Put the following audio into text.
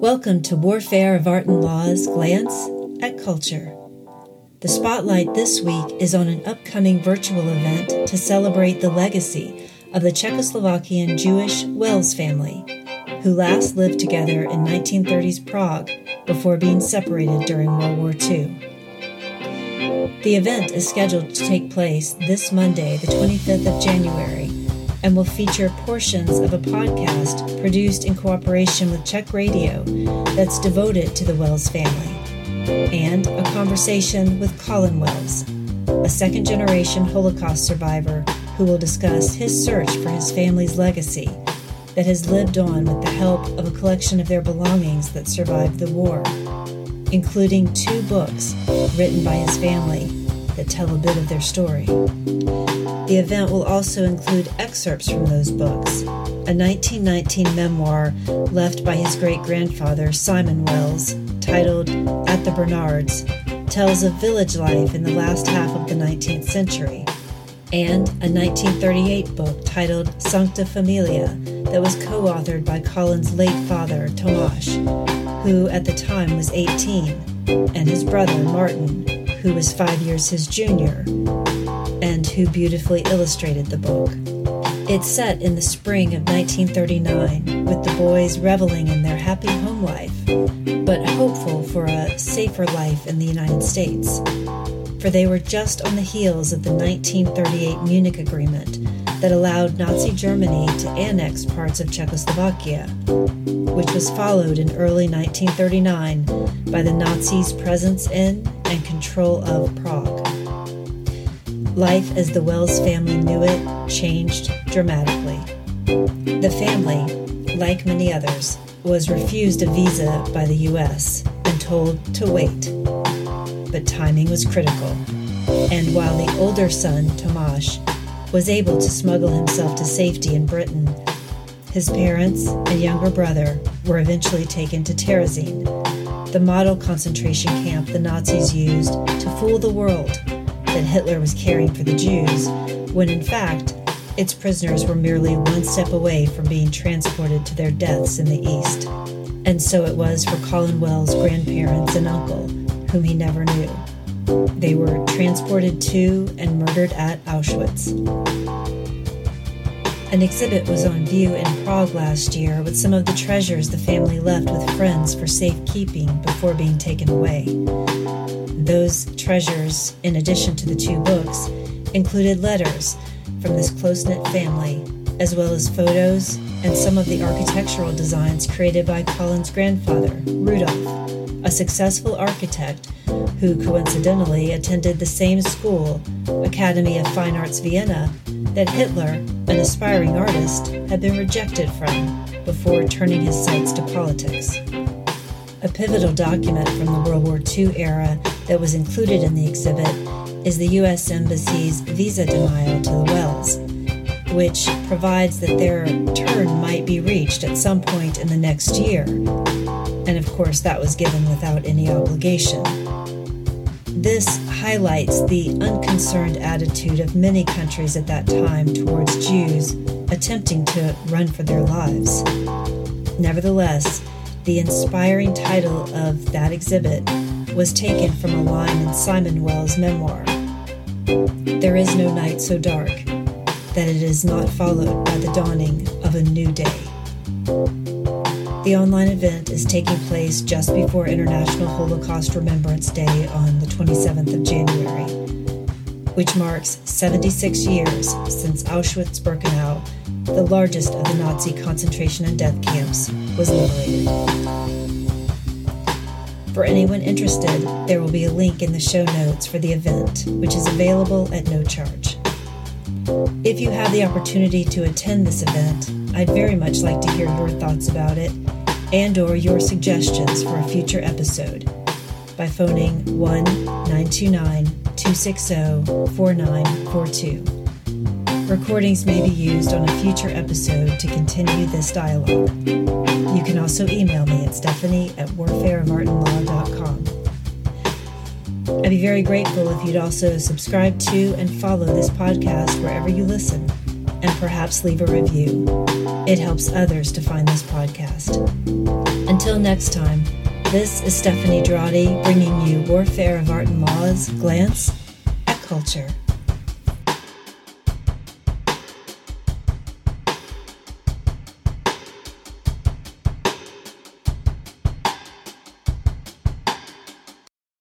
Welcome to Warfare of Art and Law's Glance at Culture. The spotlight this week is on an upcoming virtual event to celebrate the legacy of the Czechoslovakian Jewish Wels family, who last lived together in 1930s Prague before being separated during World War II. The event is scheduled to take place this Monday, the 25th of January, and will feature portions of a podcast produced in cooperation with Czech Radio that's devoted to the Wels family, and a conversation with Colin Wels, a second generation Holocaust survivor who will discuss his search for his family's legacy that has lived on with the help of a collection of their belongings that survived the war, including two books written by his family that tell a bit of their story. The event will also include excerpts from those books. A 1919 memoir left by his great grandfather, Simon Wels, titled At the Bernards, tells of village life in the last half of the 19th century, and a 1938 book titled Sancta Familia that was co authored by Colin's late father, Tomasz, who at the time was 18, and his brother, Martin, who was five years his junior, and who beautifully illustrated the book. It's set in the spring of 1939, with the boys reveling in their happy home life, but hopeful for a safer life in the United States. For they were just on the heels of the 1938 Munich Agreement that allowed Nazi Germany to annex parts of Czechoslovakia, which was followed in early 1939 by the Nazis' presence in and control of Prague. Life as the Wels family knew it changed dramatically. The family, like many others, was refused a visa by the U.S. and told to wait. But timing was critical, and while the older son, Tomasz, was able to smuggle himself to safety in Britain, his parents and younger brother were eventually taken to Terezin, the model concentration camp the Nazis used to fool the world that Hitler was caring for the Jews, when in fact, its prisoners were merely one step away from being transported to their deaths in the East. And so it was for Colin Wels' grandparents and uncle, whom he never knew. They were transported to and murdered at Auschwitz. An exhibit was on view in Prague last year with some of the treasures the family left with friends for safekeeping before being taken away. Those treasures, in addition to the two books, included letters from this close knit family, as well as photos and some of the architectural designs created by Colin's grandfather, Rudolf, a successful architect who coincidentally attended the same school, Academy of Fine Arts Vienna, that Hitler, an aspiring artist, had been rejected from before turning his sights to politics. A pivotal document from the World War II era that was included in the exhibit is the U.S. Embassy's visa denial to the Wels, which provides that their turn might be reached at some point in the next year. And of course, that was given without any obligation. This highlights the unconcerned attitude of many countries at that time towards Jews attempting to run for their lives. Nevertheless, the inspiring title of that exhibit was taken from a line in Simon Wels' memoir There is no night so dark that it is not followed by the dawning of a new day. The online event is taking place just before International Holocaust Remembrance Day on the 27th of January, which marks 76 years since Auschwitz Birkenau, the largest of the Nazi concentration and death camps, was liberated. For anyone interested, there will be a link in the show notes for the event, which is available at no charge. If you have the opportunity to attend this event, I'd very much like to hear your thoughts about it and or your suggestions for a future episode by phoning 1-929-260-4942. Recordings may be used on a future episode to continue this dialogue. You can also email me at stephanie at warfareofartandlaw.com. I'd be very grateful if you'd also subscribe to and follow this podcast wherever you listen, and perhaps leave a review. It helps others to find this podcast. Until next time, this is Stephanie Drawdy bringing you Warfare of Art and Law's Glance at Culture.